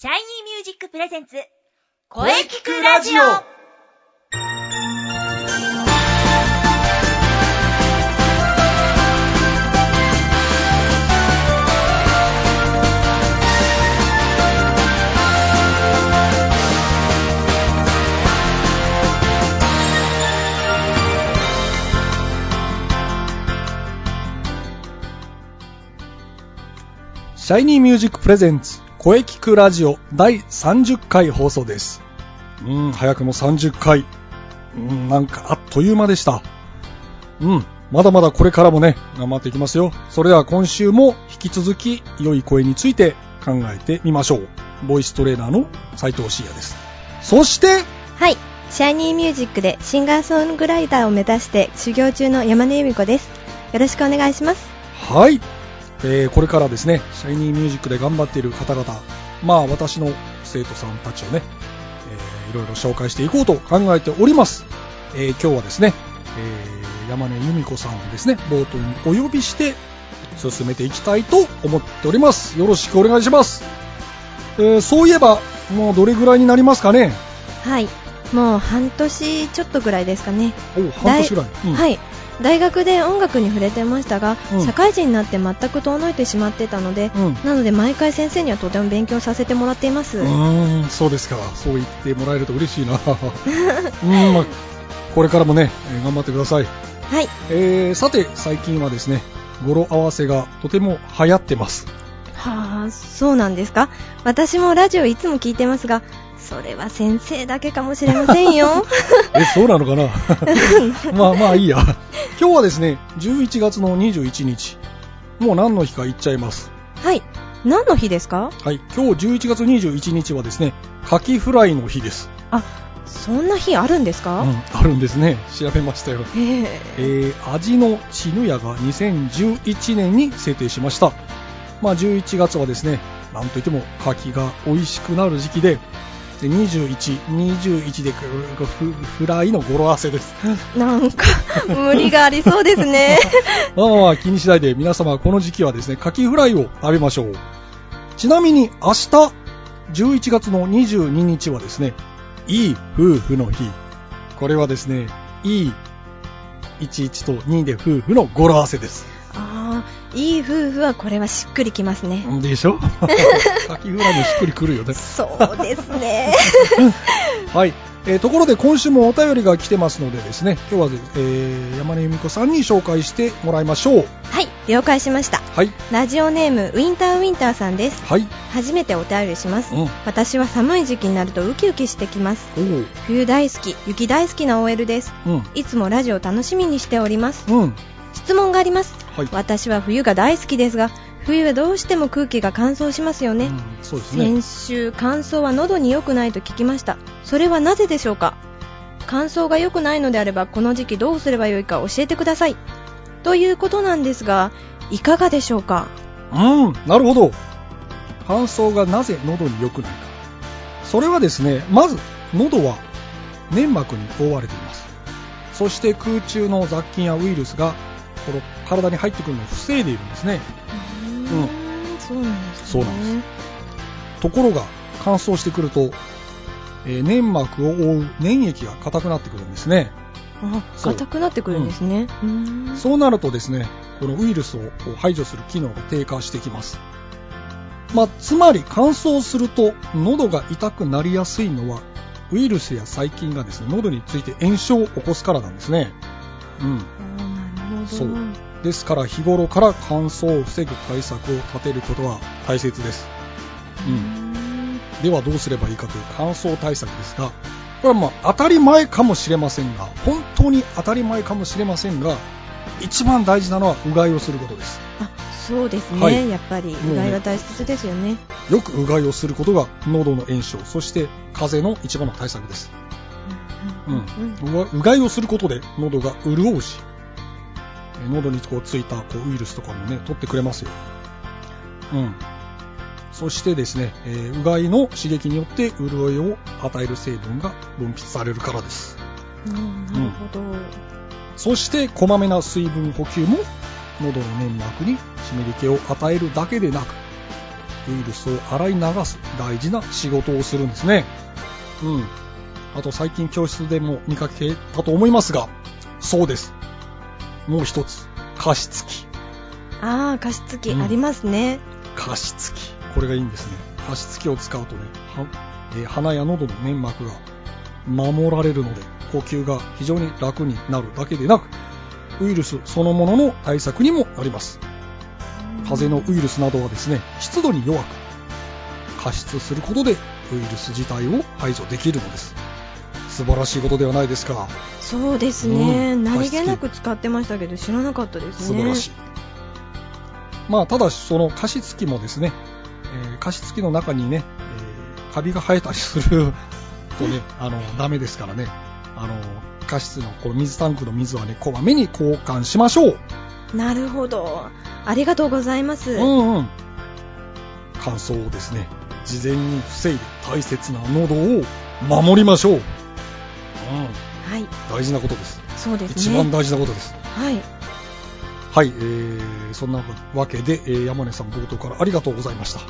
シャイニーミュージックプレゼンツ声聞くラジオ。シャイニーミュージック presents 声キクラジオ第30回放送です。うん、早くも30回。うん、なんかあっという間でした。うん、まだまだこれからもね、頑張っていきますよ。それでは今週も引き続き良い声について考えてみましょう。ボイストレーナーの斉藤慎也です。そして、はい。シャイニーミュージックでシンガーソングライターを目指して修行中の山根由美子です。よろしくお願いします。はい、えーこれからですね、シャイニーミュージックで頑張っている方々、まあ私の生徒さんたちをね、えーいろいろ紹介していこうと考えております。えー今日はですね、えー山根由美子さんをですね、冒頭にお呼びして進めていきたいと思っております。よろしくお願いします。えーそういえば、もうどれぐらいになりますかね？はい。もう半年ちょっとぐらいですかね。お半年ぐらい。うんはい。大学で音楽に触れてましたが、うん社会人になって全く遠のいてしまってたので、うんなので毎回先生にはとても勉強させてもらっています。うーん、そうですか。そう言ってもらえると嬉しいな。うん、まあ、これからもね、えー頑張ってください。はい。えー、さて、最近はですね、語呂合わせがとても流行ってます。はあ、そうなんですか私もラジオいつも聞いてますが、それは先生だけかもしれませんよ。え、そうなのかな？まあまあいいや。今日はですね、11月の21日。もう何の日か言っちゃいます。はい。何の日ですか？はい、今日11月21日はですね、カキフライの日です。あ、そんな日あるんですか、うん、あるんですね。調べましたよ。へええー味のチヌヤが2011年に制定しました。まあ、11月はですね、なんといっても牡蠣が美味しくなる時期で、で21、21でフフフライの語呂合わせです。なんか、無理がありそうですね。まあまあ気にしないで皆様この時期はですね、牡蠣フライを食べましょう。ちなみに明日、11月の22日はですね、いい夫婦の日。これはですね、いい11と2で夫婦の語呂合わせです。いい夫婦はこれはしっくりきますね。でしょ？カキフライもしっくりくるよね。そうですね。はい。えーところで今週もお便りが来てますのでですね、今日は、えー山根由美子さんに紹介してもらいましょう。はい、了解しました。はい。ラジオネーム、ウィンターウィンターさんです。はい。初めてお便りします。うん。私は寒い時期になるとウキウキしてきます。冬大好き、雪大好きな OL です。うん。いつもラジオ楽しみにしております。うん。質問があります。はい。私は冬が大好きですが、冬はどうしても空気が乾燥しますよね。うん、ね先。週乾燥は喉に良くないと聞きましたそれはなぜでしょうか？乾燥が良くないのであればこの時期どうすればよいか教えてくださいということなんですがいかがでしょうか？うん、なるほど。乾燥がなぜ喉に良くないか。それはですね、まず、喉は粘膜に覆われています。そして空中の雑菌やウイルスが、この体に入ってくるのを防いでいるんですね。うーんそうなんですねそうなんですところが、乾燥してくると、えー粘膜を覆う粘液が硬くなってくるんですね。あ硬くなってくるんですね、うーんそうなるとですね、このウイルスを排除する機能が低下してきます。まあ、つまり乾燥すると喉が痛くなりやすいのはウイルスや細菌がですね、喉について炎症を起こすからなんですね。うん。そうですから日頃から乾燥を防ぐ対策を立てることは大切です。う。うんんではどうすればいいかという乾燥対策ですが、これはまあ当たり前かもしれませんが、本当に当たり前かもしれませんが、一番大事なのはうがいをすることです。あそうですね、はいやっぱりもうねうがいは大切ですよねよくうがいをすることが喉の炎症、そして風邪の一番の対策です。うん。うがうがいをすることで喉が潤うし、え喉にこうついたこうウイルスとかもね、取ってくれますよ。うん。そしてですね、えーうがいの刺激によって潤いを与える成分が分泌されるからです。うんなるほど、そして、こまめな水分補給も、喉の粘膜に湿り気を与えるだけでなく、ウイルスを洗い流す大事な仕事をするんですね。うん。あと最近教室でも見かけたと思いますが、そうです。もう一つ、加湿器。ああ、加湿器うんありますね。加湿器。これがいいんですね。加湿器を使うとね、はえー鼻や喉の粘膜が守られるので、呼吸が非常に楽になるだけでなく、ウイルスそのものの対策にもなります。風邪のウイルスなどはですね、湿度に弱く、加湿することでウイルス自体を排除できるのです。素晴らしいことではないですか。そうですね、うん何気なく使ってましたけど知らなかったですね素晴らしい。まあ、ただし、その加湿器もですね、えー加湿器の中にね、えーカビが生えたりする とね、あの、ダメですからね。あの、加湿のこの水タンクの水はね、こまめに交換しましょう。なるほどありがとうございます、うんうん。乾燥をですね、事前に防いで大切な喉を守りましょう。うん。はい大事なことです。そうですね一番大事なことです。はいはい、えー、そんなわけで、えー山根さん冒頭からありがとうございました。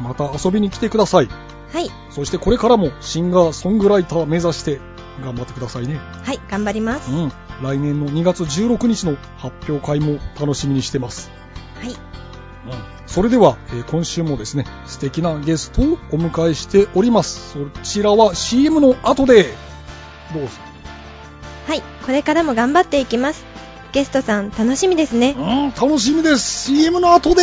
また遊びに来てください。はいそしてこれからもシンガーソングライター目指して頑張ってくださいね。はい頑張ります、うん。来年の2月16日の発表会も楽しみにしてます。はいうん。それでは、えー今週もですね、素敵なゲストをお迎えしております。そちらは CM の後で、どうぞ。はいこれからも頑張っていきますゲストさん楽しみですねうん、楽しみです。CM の後で。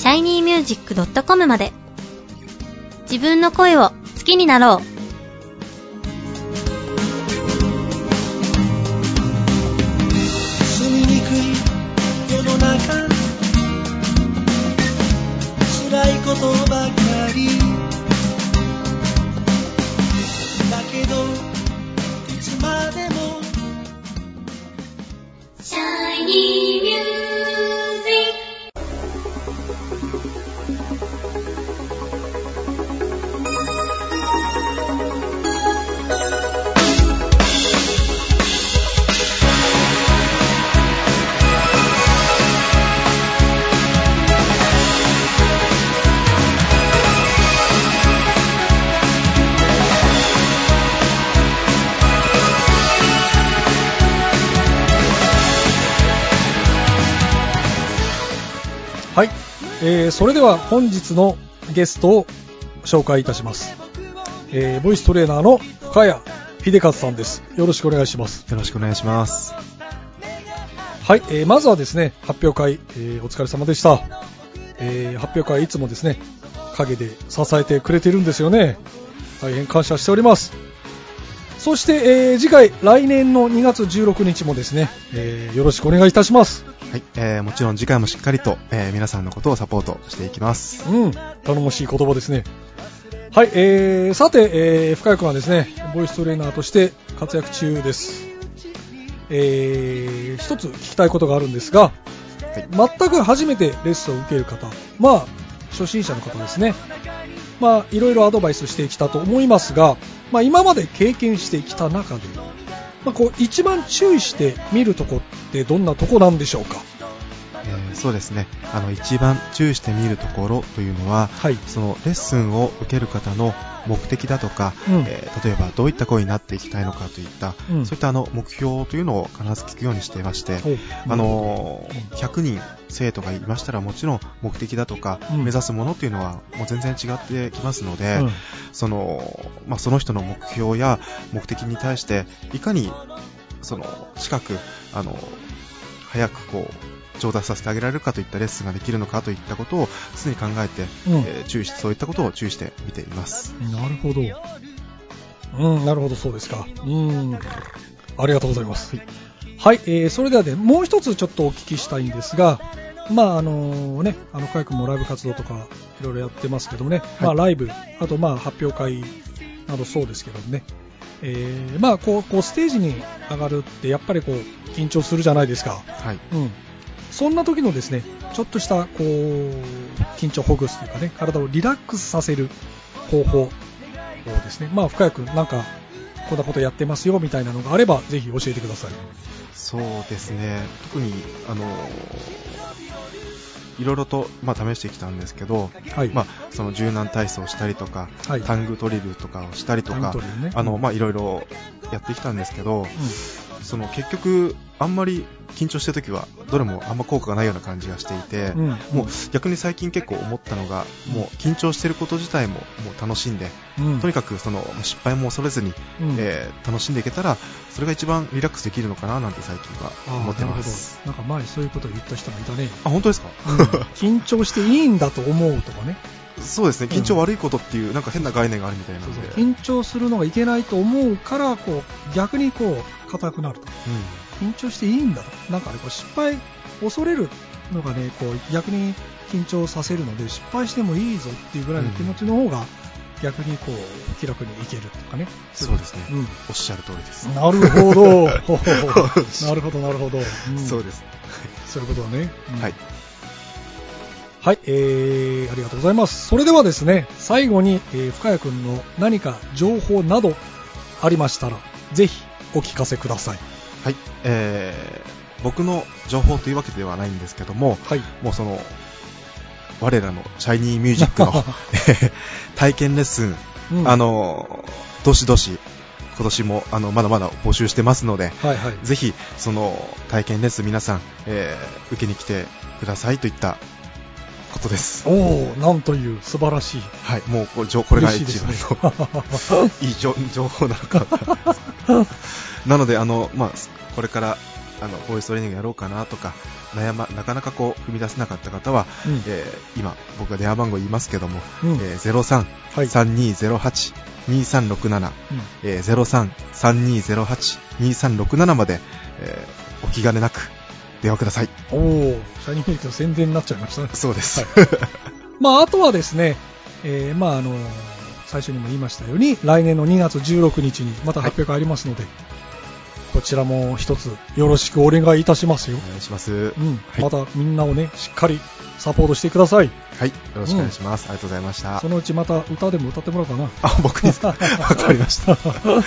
shinymusic.com まで。自分の声を好きになろう。えーそれでは本日のゲストを紹介いたします、えーボイストレーナーの深谷秀和さんです。よろしくお願いします。よろしくお願いします。はい、えーまずはですね発表会、えーお疲れ様でした、えー発表会いつもですね陰で支えてくれてるんですよね。大変感謝しておりますそして、えー次回来年の2月16日もですね、えーよろしくお願いいたしますはい、えー、もちろん次回もしっかりと、えー皆さんのことをサポートしていきます。うん、頼もしい言葉ですね。はい、えー、さて、えー、深谷君はですね、ボイストレーナーとして活躍中です。えー、一つ聞きたいことがあるんですが、はい全く初めてレッスンを受ける方、まあ、初心者の方ですね。まあ、いろいろアドバイスしてきたと思いますが、まあ、今まで経験してきた中で、まあ、こう、一番注意して見るとこってどんなとこなんでしょうか？えーそうですね。あの、一番注意してみるところというのは、はい。そのレッスンを受ける方の目的だとか、うん。えー例えばどういった声になっていきたいのかといった、うん。そういったあの目標というのを必ず聞くようにしていまして、おあのー100人生徒がいましたらもちろん目的だとか、うん目指すものというのはもう全然違ってきますので、うんそのまあ、その人の目標や目的に対していかにその近くあの早くこう上達させてあげられるかといったレッスンができるのかといったことを常に考えて、うんえー注意してそういったことを注意して見ています。なるほど。うん、なるほど、そうですか。うん。ありがとうございます。はい、えー、それではね、もう一つちょっとお聞きしたいんですが、まあ、あのね、あの、かやくんもライブ活動とか、いろいろやってますけどもね、まあ、ライブ、あと、まあ、発表会などそうですけどもね、えー、まあ、こう、こう、ステージに上がるって、やっぱりこう、緊張するじゃないですか。はい。うん。そんな時のですね、ちょっとした、こう、緊張をほぐすというかね、体をリラックスさせる方法をですね、まあ、深谷君、なんか、こんなことやってますよ、みたいなのがあれば、ぜひ教えてください。そうですね。特に、あのいろいろと、まあ、試してきたんですけど、はい。まあ、その柔軟体操をしたりとか、はいタングドリルとかをしたりとかね、あの、まあ、いろいろやってきたんですけど、その結局、あんまり緊張してるときは、どれもあんま効果がないような感じがしていて、うん。うん。もう逆に最近結構思ったのが、もう緊張してること自体ももう楽しんで、うん、とにかくその失敗も恐れずに、うんえー楽しんでいけたら、それが一番リラックスできるのかななんて最近は思ってます。なんか前そういうことを言った人がいたね。あ、本当ですか、うん緊張していいんだと思うとかね。そうですね、緊張悪いことっていう、なんか変な概念があるみたいなので、緊張するのがいけないと思うから、こう、逆にこう、硬くなると。緊張していいんだと。なんかね、こう失敗、恐れるのがね、こう、逆に緊張させるので、失敗してもいいぞっていうぐらいの気持ちの方が、逆にこう、気楽にいけるとかね。そうですね、うん。おっしゃる通りです。なるほど。なるほど、なるほど。うんそうです。そういうことだね。うんはい。はい、えー、ありがとうございます。それではですね、最後に、えー、深谷くんの何か情報などありましたら、ぜひお聞かせください。はい、えー、僕の情報というわけではないんですけども、はい。もうその、我らのシャイニーミュージックの 体験レッスン、うんあ、の、どしどし、今年もあのまだまだ募集してますので、はいはい。ぜひ、その体験レッスン皆さん、えー受けに来てくださいといったことです。おおなんという素晴らしい。はい、もうこれこれが一番ねの いい情情報なのか。な なので、あの、まあ、これから、あの、ボイストレーニングやろうかなとか、悩ま、なかなかこう、踏み出せなかった方は、うん。えー今、僕が電話番号言いますけども、うん。えー、03、はい。3208、2367、うん。えー、03、3208、2367まで、えーお気兼ねなく電話ください。おおシャイニーミュージックの宣伝になっちゃいましたね。そうです。まあ、あとはですね、えーまあ、あの、最初にも言いましたように、来年の2月16日にまた発表がありますので、こちらも一つよろしくお願いいたしますよ。お願いします。うん、はいまたみんなをね、しっかりサポートしてください。はい、よろしくお願いします。ありがとうございましたそ。のうちまた歌でも歌ってもらおうかな。あ、僕ですか？わかりました。はい。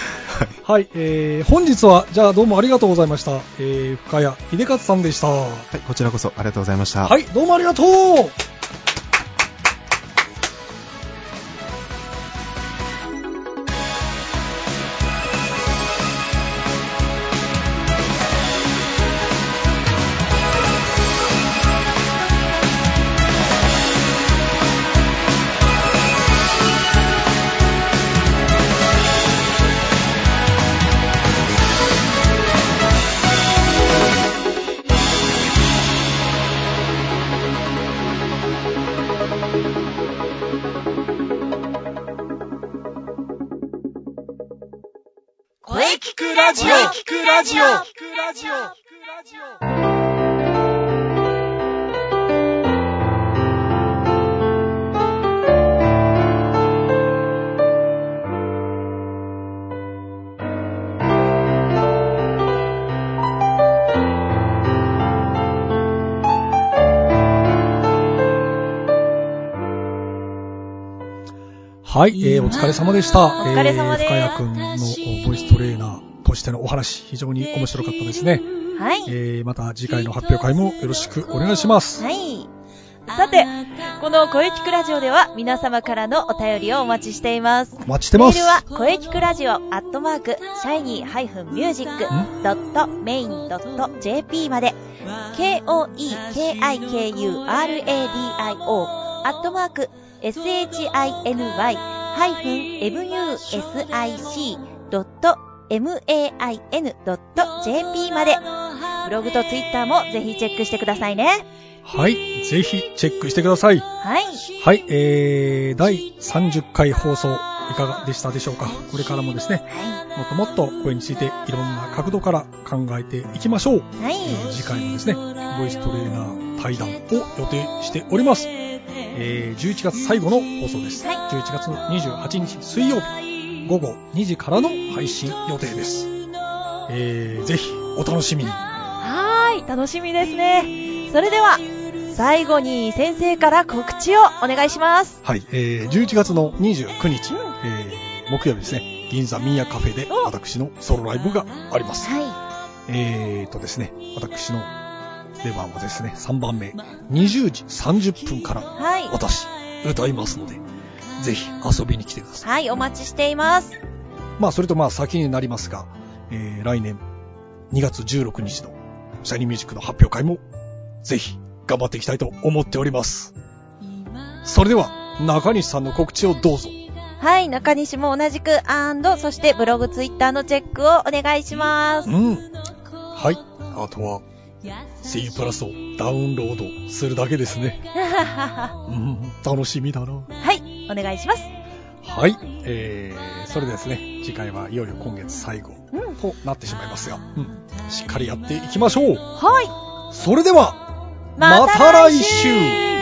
はい、えー、本日は、じゃあどうもありがとうございました。えー、深谷秀勝さんでした。ははい、こちらこそありがとうございました。い、どうもありがとう聞くラジオ。聞くラジオ。聞くラジオ。はい、えー、お疲れ様でした。お疲れ様です。えー深谷くんのボイストレーナーとしてのお話、非常に面白かったですね。はい。えー、また次回の発表会もよろしくお願いします。はい。さて、この声聞くラジオでは皆様からのお便りをお待ちしています。お待ちしてます。メールは、声聞くラジオアットマーク、シャイニー -music.main.jp まで、k-o-e-k-i-k-u-r-a-d-i-o アットマーク、shiny-music.main.jp まで、ブログとツイッターもぜひチェックしてくださいね。はい。ぜひチェックしてください。はい。はい。えー、第30回放送いかがでしたでしょうか？これからもですね、はもっともっと声についていろんな角度から考えていきましょう。い。はい。えー次回もですね、ボイストレーナー対談を予定しております。えー11月最後の放送です。はい11月の28日水曜日午後2時からの配信予定です。えーぜひお楽しみに。はーい。楽しみですね。それでは、最後に先生から告知をお願いします。はい、えー11月の29日、えー木曜日ですね、銀座ミーヤカフェでお私のソロライブがあります。はえーとですね、私の出番はですね、3番目、20時30分から。私、歌いますので、ぜひ遊びに来てください。はい、お待ちしています。まあ、それとまあ先になりますが、えー来年2月16日のシャイニーミュージックの発表会も、ぜひ頑張っていきたいと思っております。それでは、中西さんの告知をどうぞ。はい、中西も同じく、アンド、そしてブログ、ツイッターのチェックをお願いします。うん。はい。あとは、C プラスをダウンロードするだけですね。うん、楽しみだな。はい、お願いします。はい。えー、それでですね、次回はいよいよ今月最後うん。となってしまいますが、うん、しっかりやっていきましょう。はい。それでは、また来週